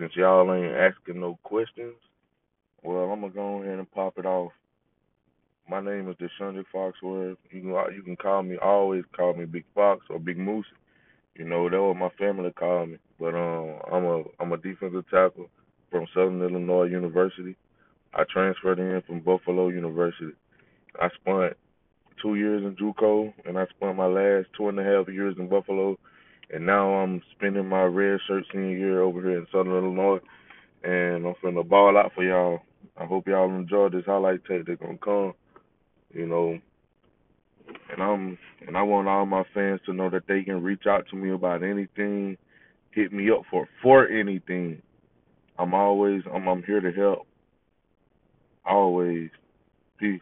since y'all ain't asking no questions, well, I'm gonna go ahead and pop it off. My name is Deshaundre Foxworth. You can you can call me always call me Big Fox or Big Moose. You know that's what my family call me. But um, I'm a I'm a defensive tackle from Southern Illinois University. I transferred in from Buffalo University. I spent two years in JUCO, and I spent my last two and a half years in Buffalo, and now I'm spending my red shirt senior year over here in Southern Illinois, and I'm finna ball out for y'all. I hope y'all enjoy this highlight tape that's gonna come, you know. And I'm and I want all my fans to know that they can reach out to me about anything, hit me up for for anything. I'm always I'm I'm here to help. Always. Peace.